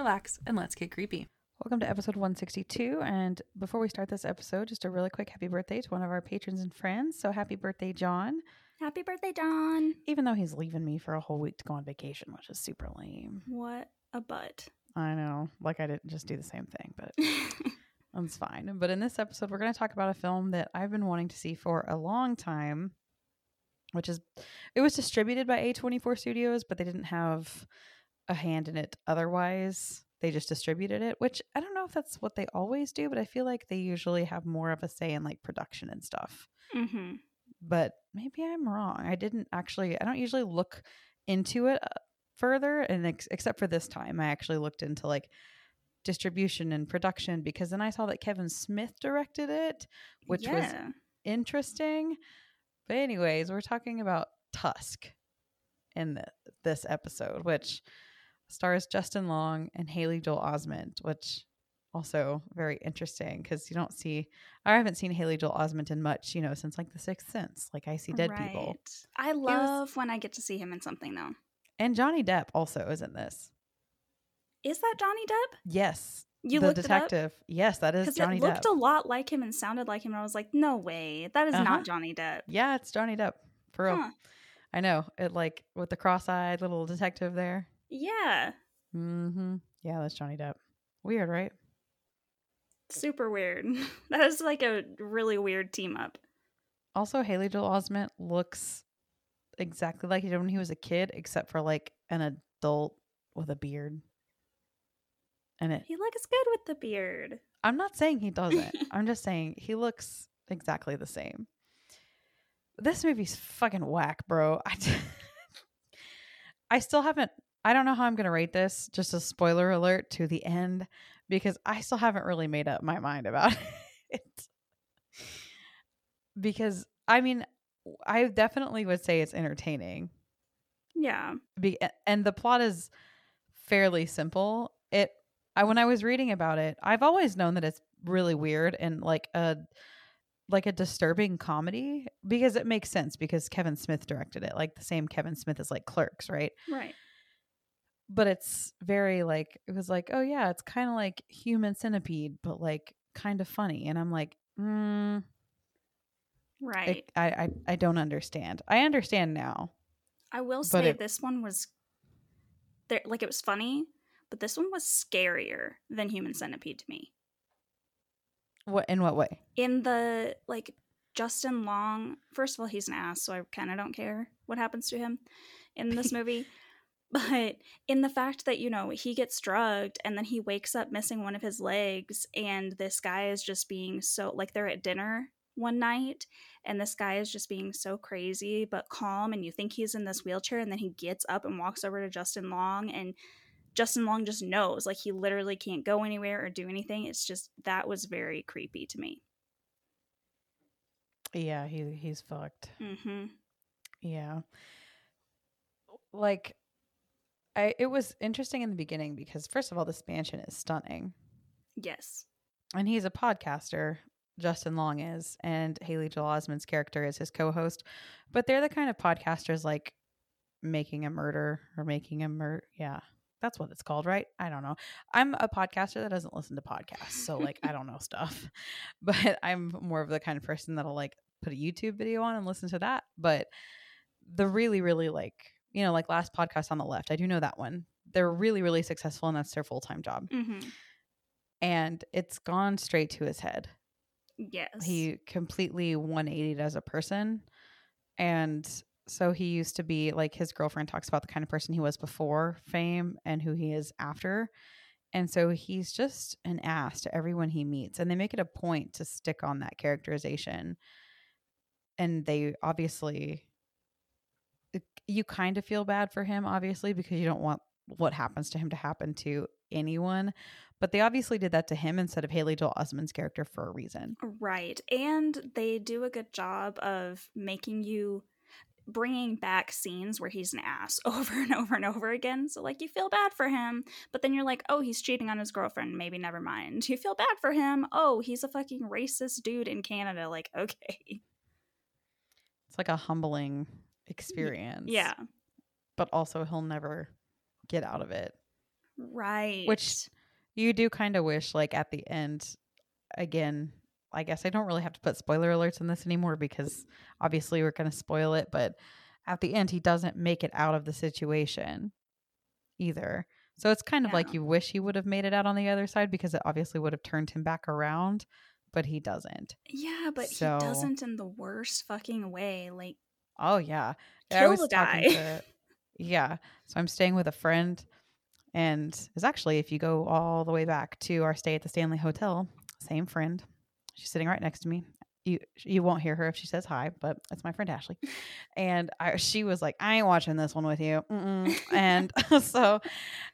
relax, and let's get creepy. Welcome to episode 162. And before we start this episode, just a really quick happy birthday to one of our patrons and friends. So happy birthday, John. Happy birthday, John. Even though he's leaving me for a whole week to go on vacation, which is super lame. What a butt. I know. Like I didn't just do the same thing, but that's fine. But in this episode, we're going to talk about a film that I've been wanting to see for a long time, which is it was distributed by A24 Studios, but they didn't have a hand in it otherwise. They just distributed it, which I don't know if that's what they always do, but I feel like they usually have more of a say in like production and stuff. mm-hmm. But maybe I'm wrong. I didn't actually, I don't usually look into it uh, further. And ex- except for this time, I actually looked into like distribution and production because then I saw that Kevin Smith directed it, which was interesting. But anyways, we're talking about Tusk in the, this episode, which stars Justin Long and Haley Joel Osment, which also very interesting because you don't see I haven't seen Haley Joel Osment in much, you know, since like The Sixth Sense. Like I see dead people. I love when I get to see him in something, though. And Johnny Depp also is in this. Is that Johnny Depp? Yes. You the looked it up? detective. Yes, that is Johnny it looked Depp. a lot like him and sounded like him. And I was like, no way. That is Uh-huh. not Johnny Depp. yeah, it's Johnny Depp. For real. Huh. I know. It like with the cross-eyed little detective there. Yeah. Mm-hmm. Yeah, that's Johnny Depp. Weird, right? Super weird. that is like a really weird team up. Also, Haley Joel Osment looks exactly like he did when he was a kid, except for like an adult with a beard. And it He looks good with the beard. I'm not saying he doesn't. I'm just saying he looks exactly the same. This movie's fucking whack, bro. I, I still haven't. I don't know how I'm gonna rate this. Just a spoiler alert to the end, because I still haven't really made up my mind about it. Because I mean, I definitely would say it's entertaining. Yeah. Be- and the plot is fairly simple. It I when I was reading about it, I've always known that it's really weird and like a like a disturbing comedy because it makes sense because Kevin Smith directed it, like the same Kevin Smith as like Clerks, right? Right. But it's very like it was like, oh yeah, it's kind of like Human Centipede, but like kind of funny, and I'm like, mm, Right. it, I, I I don't understand. I understand now. I will say it- this one was there like it was funny, but this one was scarier than Human Centipede to me. What in what way? In the like Justin Long, first of all, he's an ass, so I kind of don't care what happens to him in this movie. But in the fact that, you know, he gets drugged and then he wakes up missing one of his legs, and this guy is just being so like they're at dinner one night and this guy is just being so crazy but calm and you think he's in this wheelchair and then he gets up and walks over to Justin Long and Justin Long just knows like he literally can't go anywhere or do anything. It's just that was very creepy to me. Yeah, he he's fucked. Mhm. Yeah. Like I it was interesting in the beginning because first of all this mansion is stunning. Yes. And he's a podcaster, Justin Long is, and Haley Joel Osment's character is his co-host. But they're the kind of podcasters like making a murder or making a murder. Yeah. That's what it's called, right? I don't know. I'm a podcaster that doesn't listen to podcasts, so like I don't know stuff. But I'm more of the kind of person that'll like put a YouTube video on and listen to that. But the really, really like, you know, like last podcast on the left, I do know that one. They're really, really successful and that's their full time job. Mhm. And it's gone straight to his head. Yes. He completely 180'd as a person. And so he used to be like his girlfriend talks about the kind of person he was before fame and who he is after. And so he's just an ass to everyone he meets. And they make it a point to stick on that characterization. And they obviously, you kind of feel bad for him, obviously, because you don't want what happens to him to happen to anyone. But they obviously did that to him instead of Haley Joel Osment's character for a reason. Right. And they do a good job of making you bringing back scenes where he's an ass over and over and over again. So, like, you feel bad for him, but then you're like, oh, he's cheating on his girlfriend. Maybe never mind. You feel bad for him. Oh, he's a fucking racist dude in Canada. Like, okay. It's like a humbling experience. Yeah. But also, he'll never get out of it. Right. Which you do kind of wish, like, at the end, again, I guess I don't really have to put spoiler alerts in this anymore because obviously we're going to spoil it. But at the end, he doesn't make it out of the situation either. So it's kind of like you wish he would have made it out on the other side because it obviously would have turned him back around, but he doesn't. Yeah, but So- he doesn't in the worst fucking way. Like, Oh yeah. Kill the guy. to Yeah. So I'm staying with a friend and is actually if you go all the way back to our stay at the Stanley Hotel, same friend. She's sitting right next to me. You you won't hear her if she says hi, but it's my friend Ashley. And I she was like, I ain't watching this one with you. Mm-mm. And so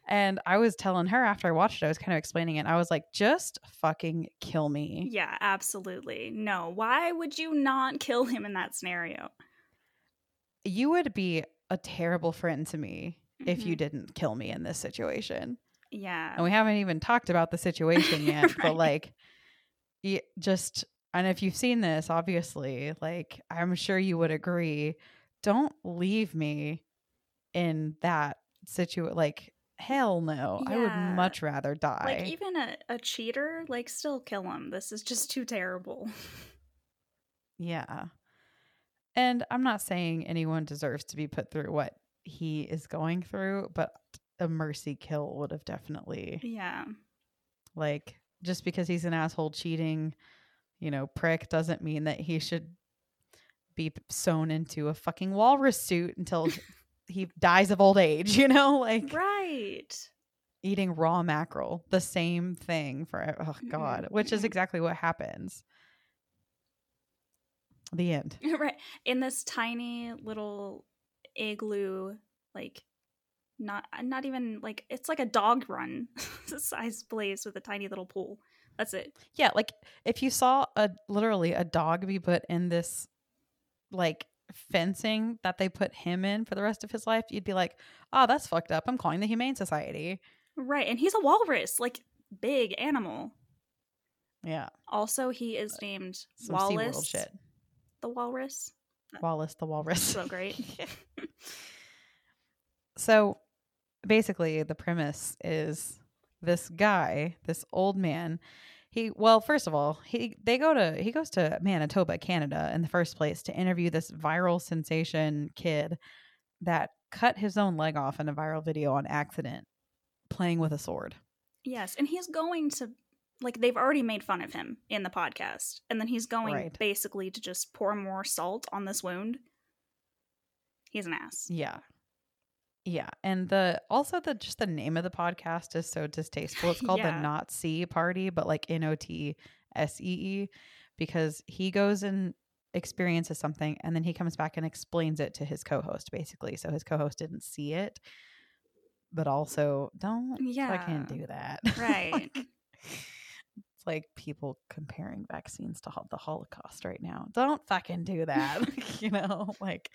and I was telling her after I watched it, I was kind of explaining it. I was like, just fucking kill me. yeah, absolutely. No. Why would you not kill him in that scenario? You would be a terrible friend to me if you Mhm. didn't kill me in this situation. Yeah. And we haven't even talked about the situation yet, Right. but like, you just, and if you've seen this, obviously, like, I'm sure you would agree. Don't leave me in that situation. Like, hell no. I would much rather die. Like, even a, a cheater, like, still kill him. This is just too terrible. yeah. And I'm not saying anyone deserves to be put through what he is going through, but a mercy kill would have definitely yeah. Like, just because he's an asshole cheating, you know, prick doesn't mean that he should be sewn into a fucking walrus suit until he dies of old age, you know? Like Right. eating raw mackerel, the same thing for, oh God, which is mhm. exactly what happens. The end. right. In this tiny little igloo, like, not not even like it's like a dog run size place with a tiny little pool. That's it. Yeah, like if you saw a literally a dog be put in this like fencing that they put him in for the rest of his life, you'd be like, "Oh, that's fucked up. I'm calling the Humane Society." Right. And he's a walrus, like big animal. Yeah, Also, he is named some Wallace shit. The walrus. Uh, Wallace the walrus. So great. so basically, the premise is this guy, this old man. He well, first of all, he they go to he goes to Manitoba, Canada, in the first place to interview this viral sensation kid that cut his own leg off in a viral video on accident, playing with a sword. yes, and he's going to like they've already made fun of him in the podcast, and then he's going Right. basically to just pour more salt on this wound. He's an ass. Yeah. Yeah, and the also the just the name of the podcast is so distasteful. It's called Yeah. the Not See Party, but like N O T S E E, because he goes and experiences something, and then he comes back and explains it to his co-host, basically. So his co-host didn't see it, but also don't Yeah. i can't do that, Right. Like, like people comparing vaccines to the Holocaust right now. Don't fucking do that. you know, like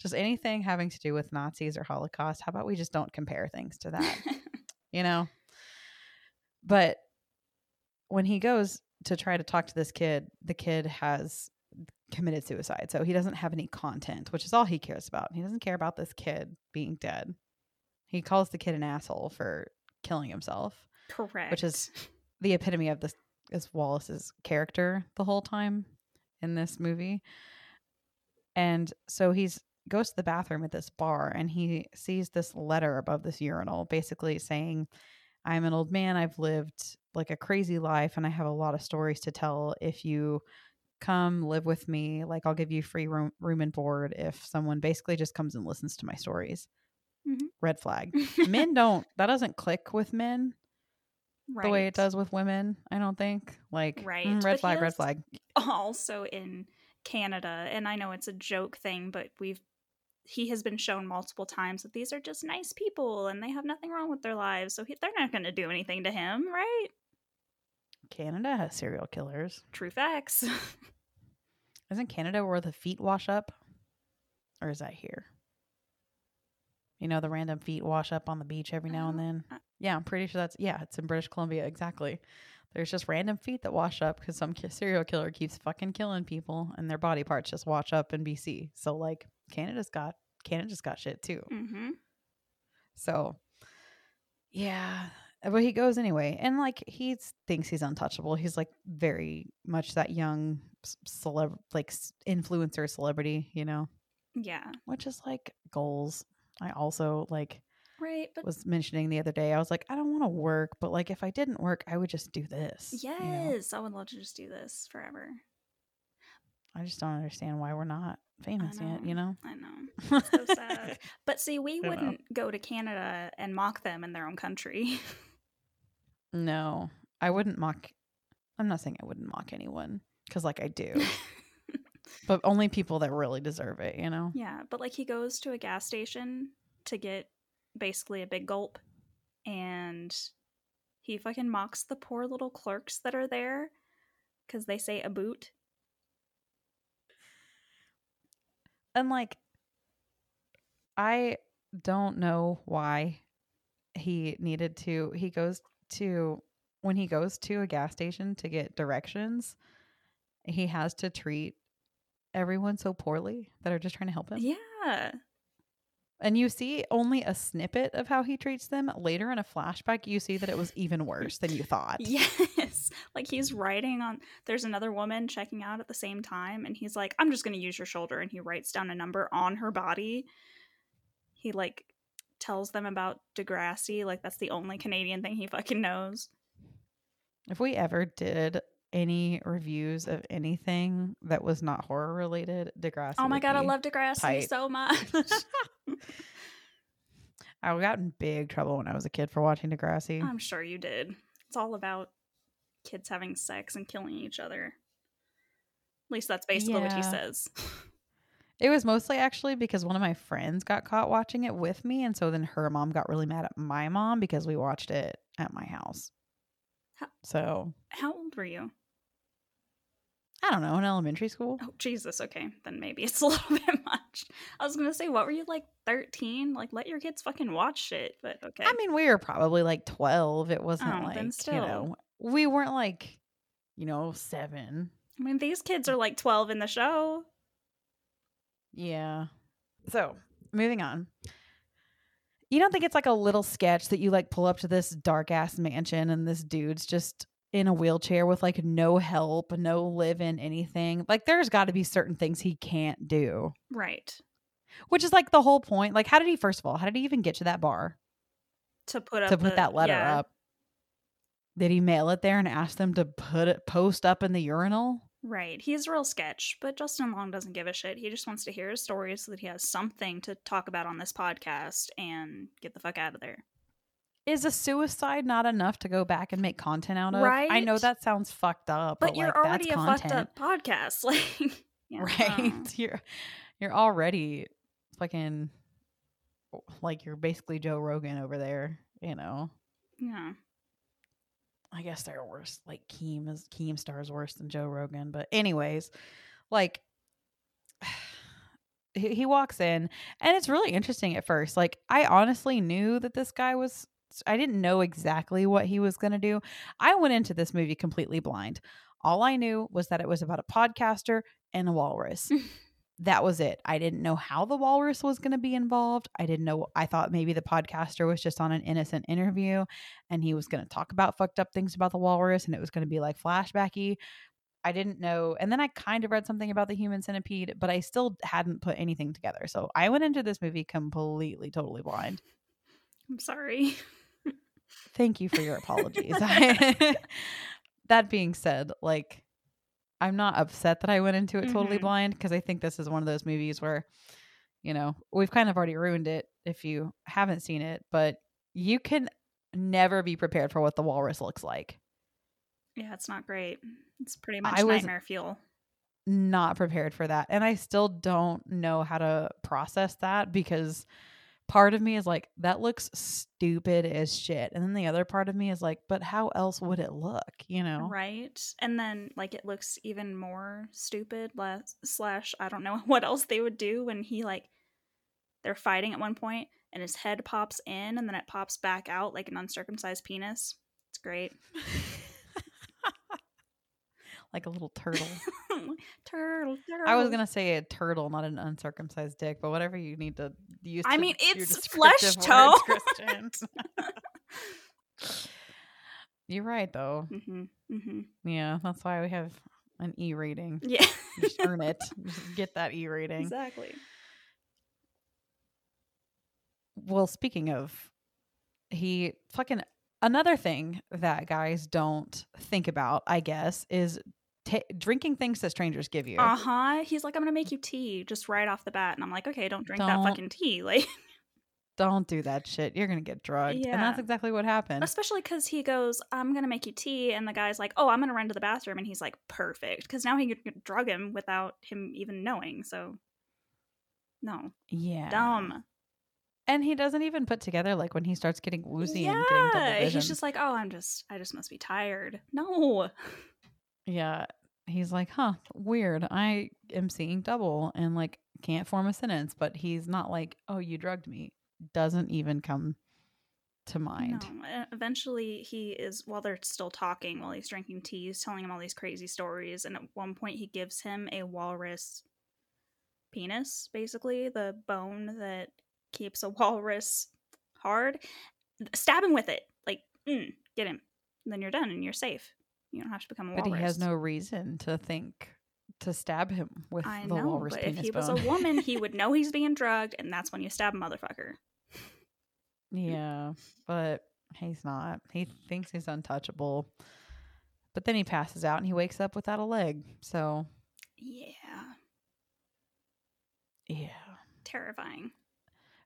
just anything having to do with Nazis or Holocaust. How about we just don't compare things to that? you know? But when he goes to try to talk to this kid, the kid has committed suicide. So he doesn't have any content, which is all he cares about. He doesn't care about this kid being dead. He calls the kid an asshole for killing himself, Correct. which is the epitome of this is Wallace's character the whole time in this movie. And so he's goes to the bathroom at this bar and he sees this letter above this urinal basically saying I'm an old man. I've lived like a crazy life and I have a lot of stories to tell. If you come live with me, like I'll give you free room, room and board if someone basically just comes and listens to my stories. Mhm. Red flag. men don't, that doesn't click with men the way it does with women, I don't think. Like, Right, mm, red he flag, red flag. also in Canada, and I know it's a joke thing, but we've he has been shown multiple times that these are just nice people and they have nothing wrong with their lives. So he, they're not going to do anything to him, right? Canada has serial killers. True facts. Isn't Canada where the feet wash up? Or is that here? You know, the random feet wash up on the beach every now and Oh, then. uh- Yeah, I'm pretty sure that's, yeah, it's in British Columbia. Exactly. There's just random feet that wash up because some serial killer keeps fucking killing people and their body parts just wash up in BC. So, like, Canada's got, Canada's got shit too. mm-hmm. So, yeah, but he goes anyway, and like he thinks he's untouchable. He's like very much that young celeb, like influencer celebrity, you know, Yeah. which is like goals. I also like Right. But was mentioning the other day. I was like, I don't want to work, but like if I didn't work, I would just do this. you know? yes, I would love to just do this forever. I just don't understand why we're not famous yet. You know, I know. So sad. But see, we I wouldn't go to Canada and mock them in their own country. no, I wouldn't mock. I'm not saying I wouldn't mock anyone because like I do. but only people that really deserve it, you know? yeah, but like he goes to a gas station to get basically a big gulp and he fucking mocks the poor little clerks that are there because they say a boot. And like, I don't know why he needed to. He goes to, when he goes to a gas station to get directions, he has to treat everyone so poorly that are just trying to help him. Yeah. And you see only a snippet of how he treats them. Later in a flashback, you see that it was even worse than you thought. Yes. Like he's writing on there's another woman checking out at the same time and he's like, I'm just gonna use your shoulder and he writes down a number on her body. He like tells them about Degrassi, like that's the only Canadian thing he fucking knows. If we ever did any reviews of anything that was not horror related, Degrassi. oh my god, I love Degrassi so much. I got in big trouble when I was a kid for watching Degrassi. I'm sure you did. It's all about kids having sex and killing each other. At least that's basically what he says. it was mostly actually because one of my friends got caught watching it with me, and so then her mom got really mad at my mom because we watched it at my house. How- So How old were you? I don't know, in elementary school. Oh Jesus, okay. Then maybe it's a little bit much. I was gonna say, what were you like 13? Like let your kids fucking watch shit, but okay. I mean, we were probably like twelve. It wasn't Oh, like still. you know, we weren't like you know seven. I mean these kids are like 12 in the show. Yeah. So moving on. You don't think it's like a little sketch that you like pull up to this dark ass mansion and this dude's just in a wheelchair with like no help, no live in anything. Like there's got to be certain things he can't do, Right. which is like the whole point. Like, how did he, first of all, how did he even get to that bar To put up to put the- that letter yeah, up? Did he mail it there and ask them to put it, post up in the urinal? Right. He's real sketch, but Justin Long doesn't give a shit. He just wants to hear his story so that he has something to talk about on this podcast and get the fuck out of there. Is a suicide not enough to go back and make content out of? Right. I know that sounds fucked up, but, But, you're like, already a content. fucked up podcast. Like yeah, don't um, right you're you're already fucking like you're basically joe rogan over there you know Yeah. i guess they're worse like keem is keemstar is worse than joe rogan but anyways like he, he walks in and it's really interesting at first like i honestly knew that this guy was i didn't know exactly what he was going to do i went into this movie completely blind all i knew was that it was about a podcaster and a walrus that was it. I didn't know how the walrus was going to be involved. I didn't know. I thought maybe the podcaster was just on an innocent interview and he was going to talk about fucked up things about the walrus and it was going to be like flashbacky. I didn't know. And then I kind of read something about the human centipede, but I still hadn't put anything together. So I went into this movie completely, totally blind. I'm sorry. Thank you for your apologies. that being said, like, I'm not upset that I went into it totally Mhm. blind because I think this is one of those movies where, you know, we've kind of already ruined it if you haven't seen it, but you can never be prepared for what the walrus looks like. Yeah, it's not great. It's pretty much I was- nightmare fuel. not prepared for that. And I still don't know how to process that because part of me is like, that looks stupid as shit. And then the other part of me is like, but how else would it look? You know? Right. And then, like, it looks even more stupid, less, slash, I don't know what else they would do when he, like, they're fighting at one point and his head pops in and then it pops back out like an uncircumcised penis. It's great. like a little turtle. turtle, turtle. I was gonna say a turtle, not an uncircumcised dick, but whatever you need to use. I to- mean, it's flesh descriptive tone. words, Kristin. You're right, though. hmm hmm Yeah, that's why we have an E rating. Yeah. Just earn it. Just get that E rating. exactly. Well, speaking of, he fucking another thing that guys don't think about, I guess, is ta drinking things that strangers give you. Uh huh. He's like, I'm gonna make you tea just right off the bat, and I'm like, okay, don't drink Don't. that fucking tea, like. Don't do that shit. You're gonna get drugged, yeah. and that's exactly what happened. Especially because he goes, I'm gonna make you tea, and the guy's like, Oh, I'm gonna run to the bathroom, and he's like, Perfect, because now he can drug him without him even knowing. So, no, Yeah, dumb. And he doesn't even put together like when he starts getting woozy and getting double Yeah, vision. he's just like, Oh, I'm just, I just must be tired. No, yeah, he's like, huh, weird. I am seeing double and like can't form a sentence, but he's not like, oh, you drugged me. Doesn't even come to mind. No. Eventually, he is while they're still talking, while he's drinking tea, he's telling him all these crazy stories, and at one point, he gives him a walrus penis, basically the bone that keeps a walrus hard. Stab him with it, like mm, get him. And then you're done, and you're safe. You don't have to become a But he has no reason to think to stab him with I the know, walrus but penis if he was a woman, he would know he's being drugged, and that's when you stab a motherfucker. yeah, but he's not. He thinks he's untouchable. But then he passes out and he wakes up without a leg. So, Yeah, yeah. terrifying.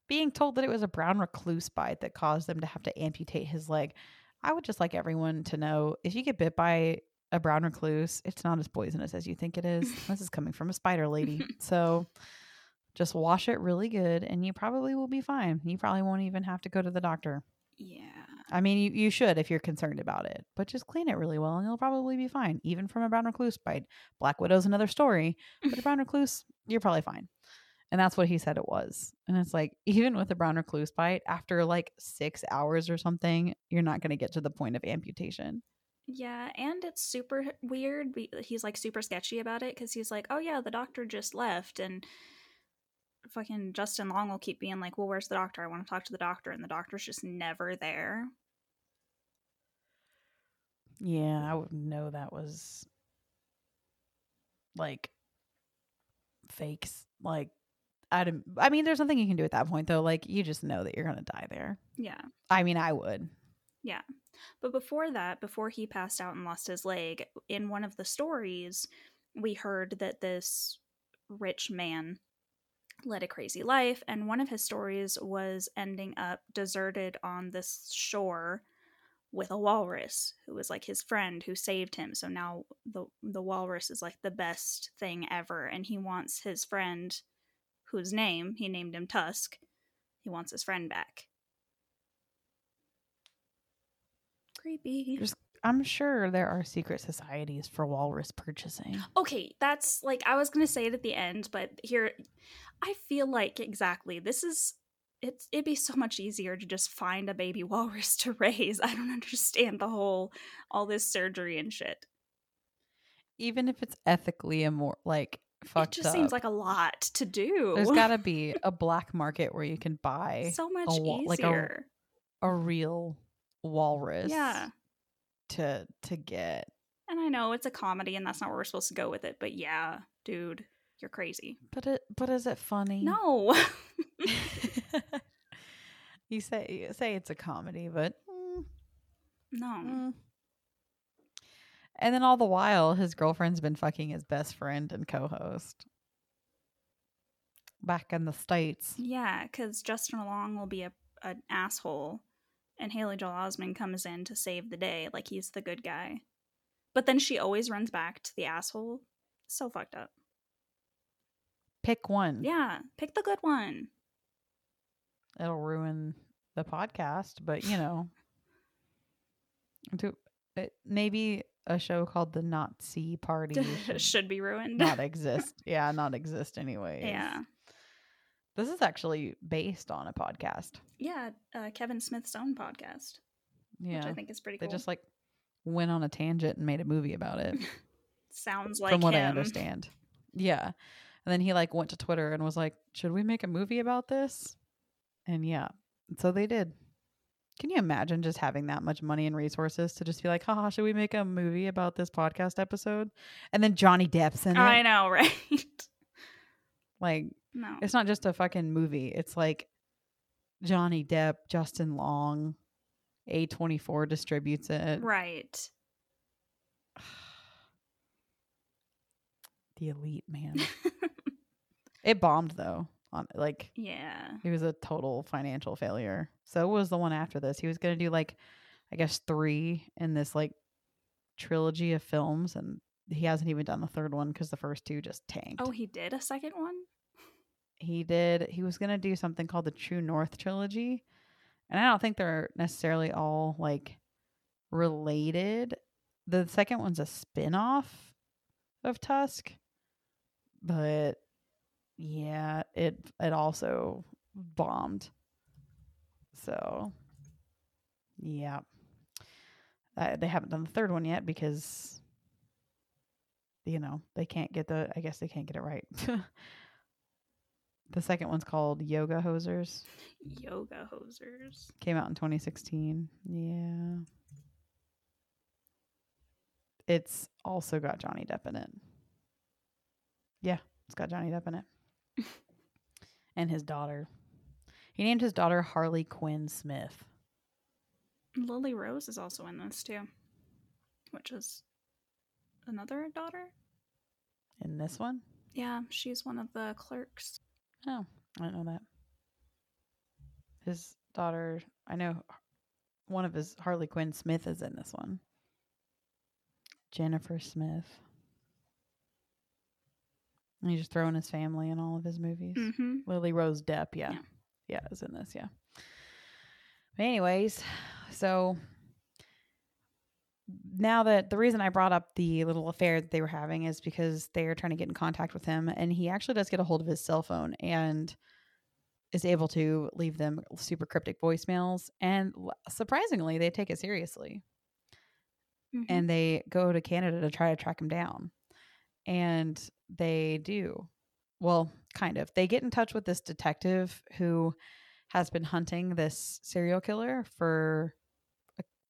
being told that it was a brown recluse bite that caused them to have to amputate his leg. I would just like everyone to know if you get bit by a brown recluse, it's not as poisonous as you think it is. this is coming from a spider lady. so just wash it really good and you probably will be fine. You probably won't even have to go to the doctor. Yeah. I mean, you, you should if you're concerned about it, but just clean it really well and you'll probably be fine, even from a brown recluse bite. Black Widow's another story, but a brown recluse, you're probably fine. And that's what he said it was. And it's like, even with a brown recluse bite, after like six hours or something, you're not going to get to the point of amputation. Yeah, and it's super weird. He's like super sketchy about it because he's like, "Oh yeah, the doctor just left," and fucking Justin Long will keep being like, "Well, where's the doctor? I want to talk to the doctor," and the doctor's just never there. Yeah, I would know that was like fakes. Like, I, didn't- I mean, there's nothing you can do at that point, though. Like, you just know that you're going to die there. Yeah, I mean, I would. yeah. But before that, before he passed out and lost his leg, in one of the stories, we heard that this rich man led a crazy life, and one of his stories was ending up deserted on this shore with a walrus who was like his friend who saved him. So now the the walrus is like the best thing ever, and he wants his friend, whose name he named him Tusk. He wants his friend back. Creepy. There's- I'm sure there are secret societies for walrus purchasing. Okay, that's like I was gonna say it at the end, but here, I feel like exactly this is. It's it'd be so much easier to just find a baby walrus to raise. I don't understand the whole all this surgery and shit. Even if it's ethically immoral, like fucked it just up. seems like a lot to do. there's got to be a black market where you can buy so much wa- like a- easier. a real walrus. yeah, To to get. and I know it's a comedy, and that's not where we're supposed to go with it. But yeah, dude, you're crazy. But it but is it funny? No, you say you say it's a comedy, but mm, no. mm. And then all the while his girlfriend's been fucking his best friend and co-host back in the states. Yeah, because Justin Long will be a an asshole, and Haley Joel Osment comes in to save the day, like he's the good guy. But then she always runs back to the asshole. So fucked up. pick one. Yeah, pick the good one. It'll ruin the podcast, but you know, do it, maybe a show called the Nazi Party should Should be ruined. not exist. yeah, not exist anyway. yeah. This is actually based on a podcast. Yeah, uh, Kevin Smith's own podcast, which Yeah. I think is pretty cool. They just like went on a tangent and made a movie about it. Sounds like from what I understand. Yeah. And then he like went to Twitter and was like, "Should we make a movie about this?" And yeah. So they did. Can you imagine just having that much money and resources to just be like, haha, should we make a movie about this podcast episode? And then Johnny Depp's in it. I know, right? Like, no. it's not just a fucking movie. It's like Johnny Depp, Justin Long, A24 distributes it. Right. The elite, man. it bombed though. On like yeah. It was a total financial failure. So was the one after this. He was going to do like, I guess three in this like trilogy of films, and he hasn't even done the third one because the first two just tanked. Oh, he did a second one? He did. He was going to do something called the True North trilogy, and I don't think they're necessarily all like related. The second one's a spin off of Tusk, but yeah, it it also bombed. So, yeah, uh, they haven't done the third one yet because you know they can't get the. I guess they can't get it right. the second one's called Yoga Hosers. Yoga hosers. Came out in 2016. Yeah. It's also got Johnny Depp in it. Yeah, it's got Johnny Depp in it. And his daughter. He named his daughter Harley Quinn Smith. Lily Rose is also in this too, which is another daughter. In this one? Yeah, she's one of the clerks. Oh, I didn't know that. His daughter, I know one of his Harley Quinn Smith is in this one. Jennifer Smith. And he's just throwing his family in all of his movies. Mm-hmm. Lily Rose Depp, yeah. Yeah. Yeah, is in this, yeah. But anyways, so now that the reason I brought up the little affair that they were having is because they're trying to get in contact with him and he actually does get a hold of his cell phone and is able to leave them super cryptic voicemails and surprisingly they take it seriously Mm-hmm. and they go to Canada to try to track him down. And they do. Well, kind of. They get in touch with this detective who has been hunting this serial killer for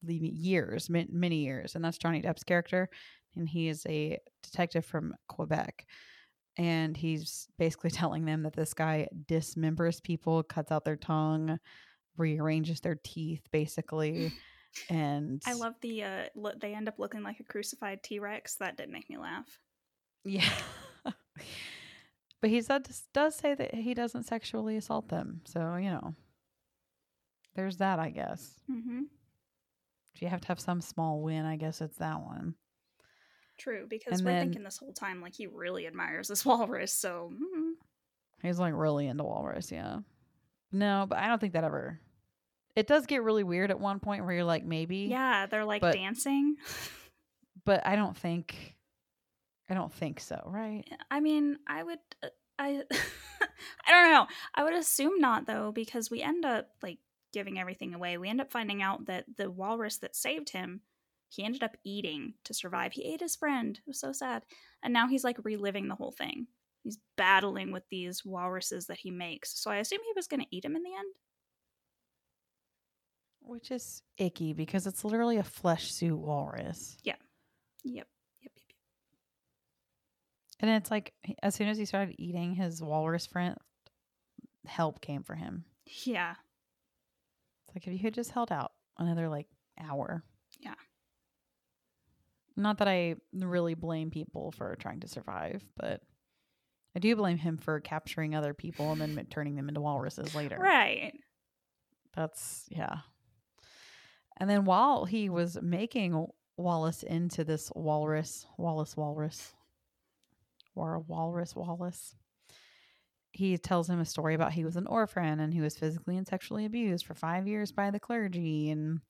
years, many years, and that's Johnny Depp's character. And he is a detective from Quebec. And he's basically telling them that this guy dismembers people, cuts out their tongue, rearranges their teeth, basically. And I love the uh lo- they end up looking like a crucified T-Rex. That did make me laugh. Yeah. but he does, does say that he doesn't sexually assault them. So, you know, there's that, I guess. Mm-hmm. If you have to have some small win, I guess it's that one. True, because And we're then- thinking this whole time like he really admires this walrus. So mm, He's like really into walrus, yeah. No, but I don't think that ever. It does get really weird at one point where you're like, maybe. yeah, they're like But- dancing. But I don't think. I don't think so, right? I mean, I would, uh, I, I don't know. I would assume not though, because we end up like giving everything away. We end up finding out that the walrus that saved him, he ended up eating to survive. He ate his friend. It was so sad, and now he's like reliving the whole thing. He's battling with these walruses that he makes. So I assume he was going to eat him in the end. Which is icky because it's literally a flesh suit walrus. Yep. yep. And it's like as soon as he started eating his walrus friend, help came for him. Yeah. It's like if you had just held out another like hour. Yeah. Not that I really blame people for trying to survive, but I do blame him for capturing other people and then turning them into walruses later. Right. That's yeah. And then while he was making Wallace into this walrus, Wallace walrus, or a walrus Wallace, he tells him a story about he was an orphan and he was physically and sexually abused for five years by the clergy and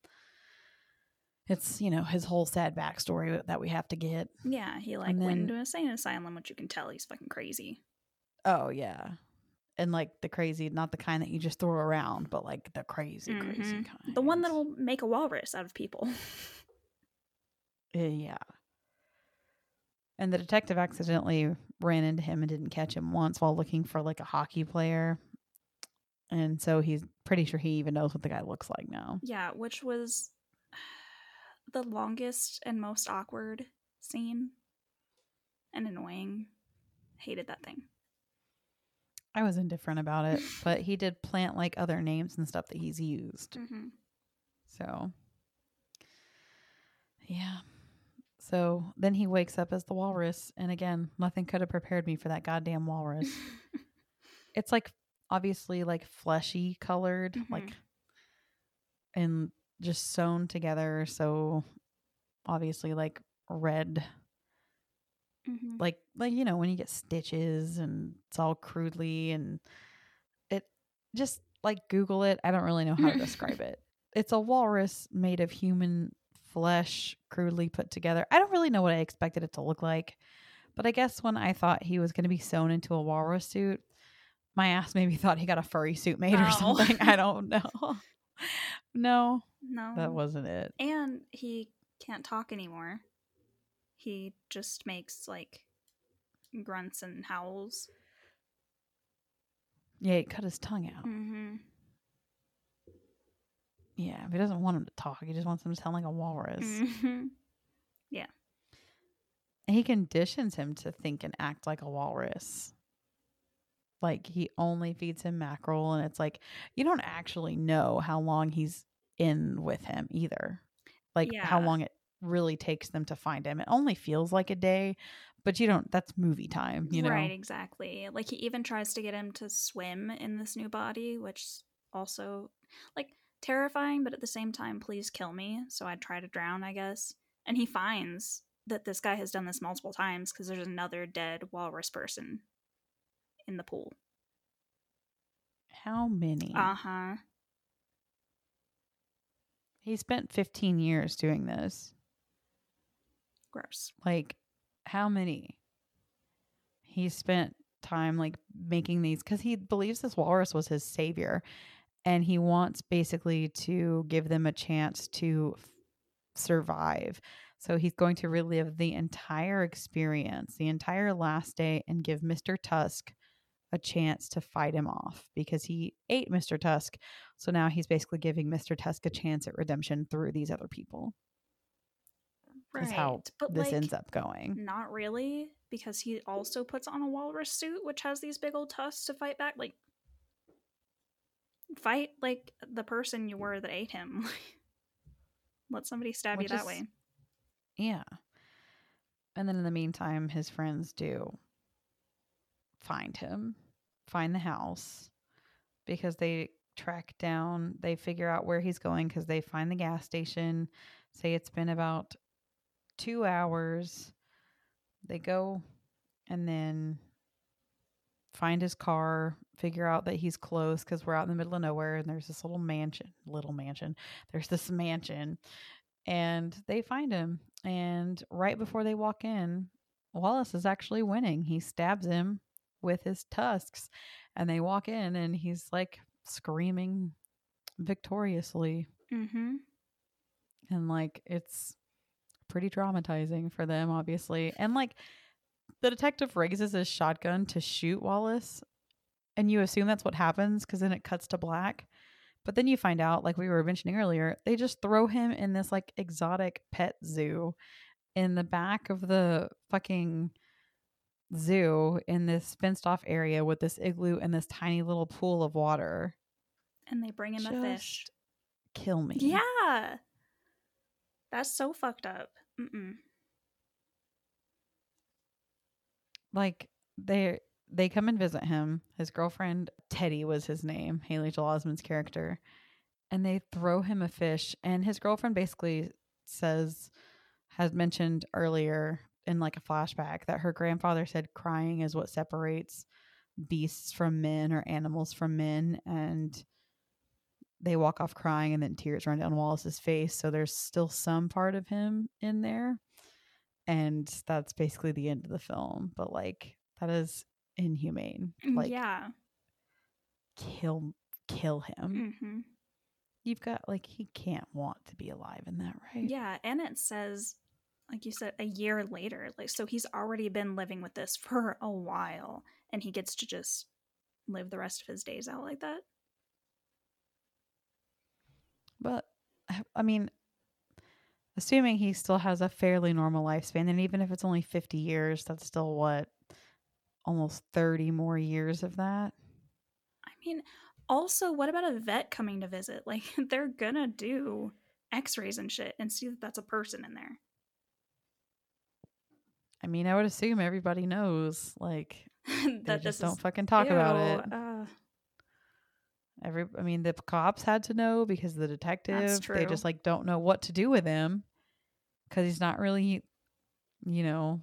it's you know his whole sad backstory that we have to get Yeah, he like And went then- into an insane asylum, which you can tell he's fucking crazy. oh yeah and like the crazy not the kind that you just throw around but like the crazy crazy Mhm. kind The one that'll make a walrus out of people. Uh, yeah and the detective accidentally ran into him and didn't catch him once while looking for like a hockey player and so he's pretty sure he even knows what the guy looks like now yeah, which was the longest and most awkward scene and annoying. Hated that thing. I was indifferent about it, but he did plant like other names and stuff that he's used. Mm-hmm. So, yeah. So then he wakes up as the walrus. And again, nothing could have prepared me for that goddamn walrus. it's like obviously like fleshy colored, Mhm. like, and just sewn together. So obviously like red hmm like like you know when you get stitches and it's all crudely and it just like google it i don't really know how to describe it it's a walrus made of human flesh crudely put together i don't really know what i expected it to look like but i guess when i thought he was going to be sewn into a walrus suit my ass maybe thought he got a furry suit made or something i don't know no No. that wasn't it And he can't talk anymore. He just makes like grunts and howls. yeah he cut his tongue out Mm-hmm. Yeah if he doesn't want him to talk he just wants him to sound like a walrus hmm And he conditions him to think and act like a walrus. Like he only feeds him mackerel, and it's like you don't actually know how long he's in with him either. Like how long it really takes them to find him. It only feels like a day, but you don't. That's movie time, you know. Right, exactly. Like he even tries to get him to swim in this new body, which also like terrifying, but at the same time, please kill me. So I'd try to drown, I guess. And he finds that this guy has done this multiple times because there's another dead walrus person in the pool. How many? Uh huh. he spent 15 years doing this. Gross. like how many he spent time like making these because he believes this walrus was his savior and he wants basically to give them a chance to f- survive so he's going to relive the entire experience the entire last day and give mr tusk a chance to fight him off because he ate mr tusk so now he's basically giving mr tusk a chance at redemption through these other people Right. is how but this like, ends up going Not really, because he also puts on a walrus suit, which has these big old tusks to fight back. Like, fight like the person you were that ate him. Let somebody stab Which you that is- way. Yeah. And then in the meantime, his friends do find him, find the house, because they track down, they figure out where he's going because they find the gas station, say it's been about two hours. They go and then find his car, figure out that he's close because we're out in the middle of nowhere and there's this little mansion, little mansion. There's this mansion and they find him. And right before they walk in, Wallace is actually winning. He stabs him with his tusks, and they walk in, and he's like screaming victoriously. Mm-hmm. And like, it's pretty traumatizing for them, obviously. And like, the detective raises his shotgun to shoot Wallace, and you assume that's what happens because then it cuts to black. But then you find out, like we were mentioning earlier, they just throw him in this like exotic pet zoo in the back of the fucking zoo in this fenced off area with this igloo and this tiny little pool of water. And they bring him a fish. Kill me. Yeah. That's so fucked up. Mm-mm. Like they they come and visit him. His girlfriend Teddy was his name, Haley Joel Osment's character, and they throw him a fish. And his girlfriend basically says, has mentioned earlier in like a flashback that her grandfather said crying is what separates beasts from men or animals from men and they walk off crying and then tears run down Wallace's face. So there's still some part of him in there. And that's basically the end of the film. But like that is inhumane. Like yeah. kill kill him. hmm You've got like he can't want to be alive in that, right? Yeah, and it says, like you said, a year later. Like, so he's already been living with this for a while, and he gets to just live the rest of his days out like that. But I mean, assuming he still has a fairly normal lifespan, and even if it's only 50 years, that's still what? Almost 30 more years of that. I mean, also, what about a vet coming to visit? Like, they're gonna do X-rays and shit and see that that's a person in there. I mean, I would assume everybody knows. Like, they that just don't fucking talk about it. Uh, Every, I mean, the cops had to know because the detective, they just like don't know what to do with him because he's not really, you know,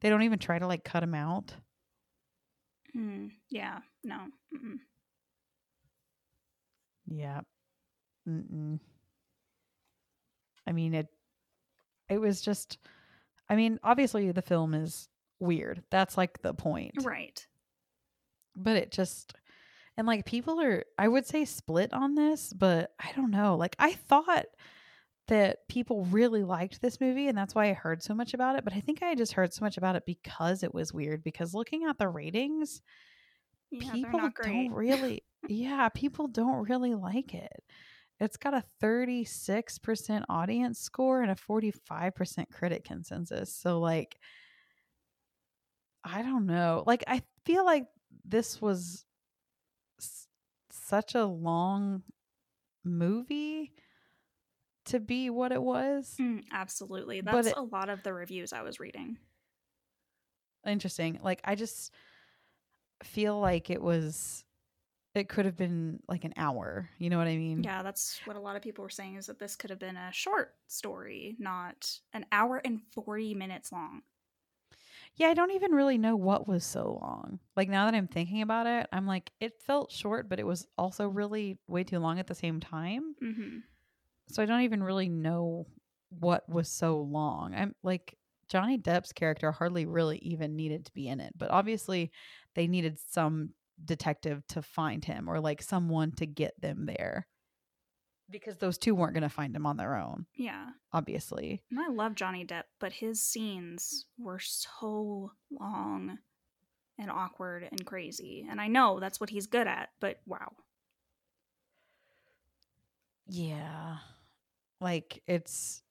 they don't even try to like cut him out. mm, yeah, no. Mm-mm. Yeah. Mm-mm. I mean, it, it was just, I mean, obviously the film is weird. That's like the point. Right. But it just, and like people are, I would say split on this, but I don't know. Like I thought that people really liked this movie and that's why I heard so much about it. But I think I just heard so much about it because it was weird. Because looking at the ratings, Yeah, people don't really yeah people don't really like it it's got a 36% audience score and a 45% critic consensus so like i don't know like i feel like this was s- such a long movie to be what it was Mm, absolutely. That's it- a lot of the reviews I was reading. interesting like i just feel like it was it could have been like an hour you know what i mean Yeah, that's what a lot of people were saying is that this could have been a short story, not an hour and 40 minutes long. Yeah, I don't even really know what was so long. Like now that I'm thinking about it, I'm like, it felt short, but it was also really way too long at the same time. hmm So I don't even really know what was so long. I'm like, Johnny Depp's character hardly really even needed to be in it, but obviously they needed some detective to find him or like someone to get them there because those two weren't going to find him on their own, Yeah. obviously. And I love Johnny Depp, but his scenes were so long and awkward and crazy. And I know that's what he's good at, but wow. Yeah. Like it's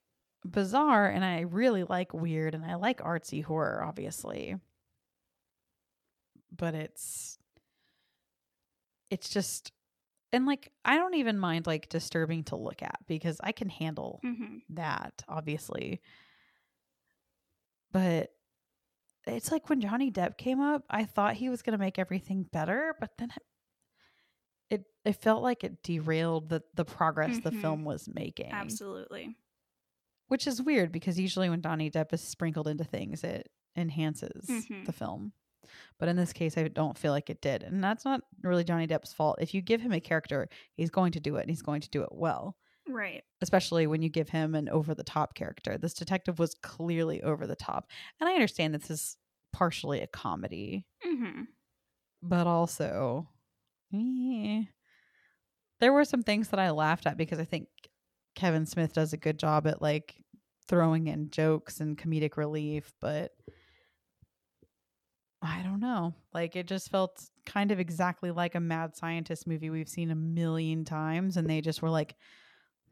bizarre and I really like weird and I like artsy horror obviously. But it's it's just and like I don't even mind like disturbing to look at because I can handle hmm that obviously. But it's like when Johnny Depp came up, I thought he was going to make everything better, but then it it, it felt like it derailed the the progress the Mhm. film was making. Absolutely. Which is weird because usually when Johnny Depp is sprinkled into things, it enhances Mhm. the film. But in this case, I don't feel like it did. And that's not really Johnny Depp's fault. If you give him a character, he's going to do it and he's going to do it well Right. especially when you give him an over the top character. This detective was clearly over the top. And I understand this is partially a comedy, hmm but also eh. there were some things that I laughed at because I think Kevin Smith does a good job at like throwing in jokes and comedic relief, but I don't know. Like it just felt kind of exactly like a mad scientist movie we've seen a million times and they just were like,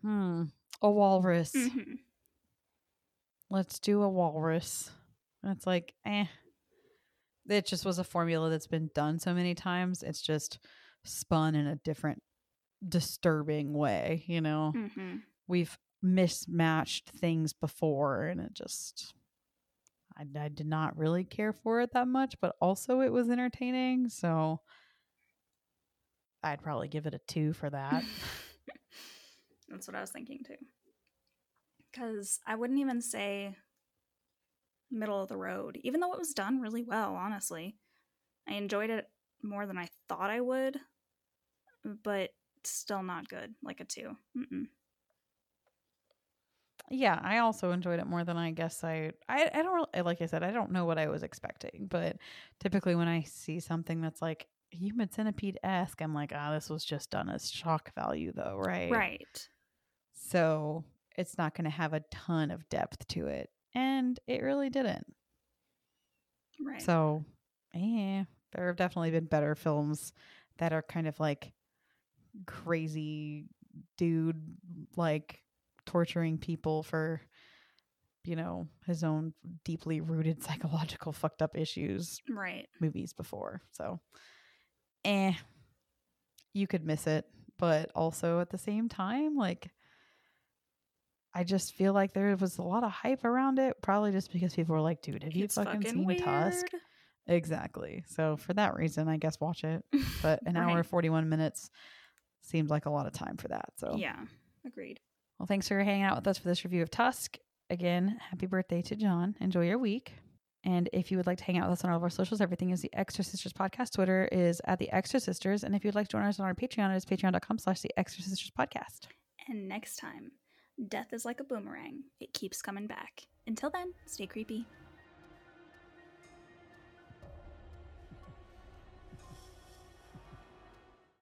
"Hmm, a walrus. hmm Let's do a walrus." And it's like, "Eh." It just was a formula that's been done so many times. It's just spun in a different disturbing way, you know. hmm We've mismatched things before and it just I, I did not really care for it that much, but also it was entertaining. So I'd probably give it a two for that. That's what I was thinking too. Because I wouldn't even say middle of the road, even though it was done really well, honestly. I enjoyed it more than I thought I would, but still not good. Like a 2. Mm-mm. Yeah, I also enjoyed it more than I guess I I I don't really, like I said I don't know what I was expecting, but typically when I see something that's like human centipede esque, I'm like, ah, this was just done as shock value though, right? Right. So it's not going to have a ton of depth to it, and it really didn't. Right. So, yeah, there have definitely been better films that are kind of like crazy dude like torturing people for you know his own deeply rooted psychological fucked up issues right. movies before so eh you could miss it but also at the same time like i just feel like there was a lot of hype around it probably just because people were like dude have you It's fucking, seen weird. tusk exactly so for that reason i guess watch it but an hour Right. and 41 minutes seemed like a lot of time for that so Yeah. Agreed. Well, thanks for hanging out with us for this review of Tusk. Again, happy birthday to John. Enjoy your week. And if you would like to hang out with us on all of our socials, everything is the Extra Sisters Podcast. Twitter is at the Extra Sisters. And if you'd like to join us on our Patreon, it is patreon.com slash the Extra Sisters Podcast. And next time, death is like a boomerang. It keeps coming back. Until then, stay creepy.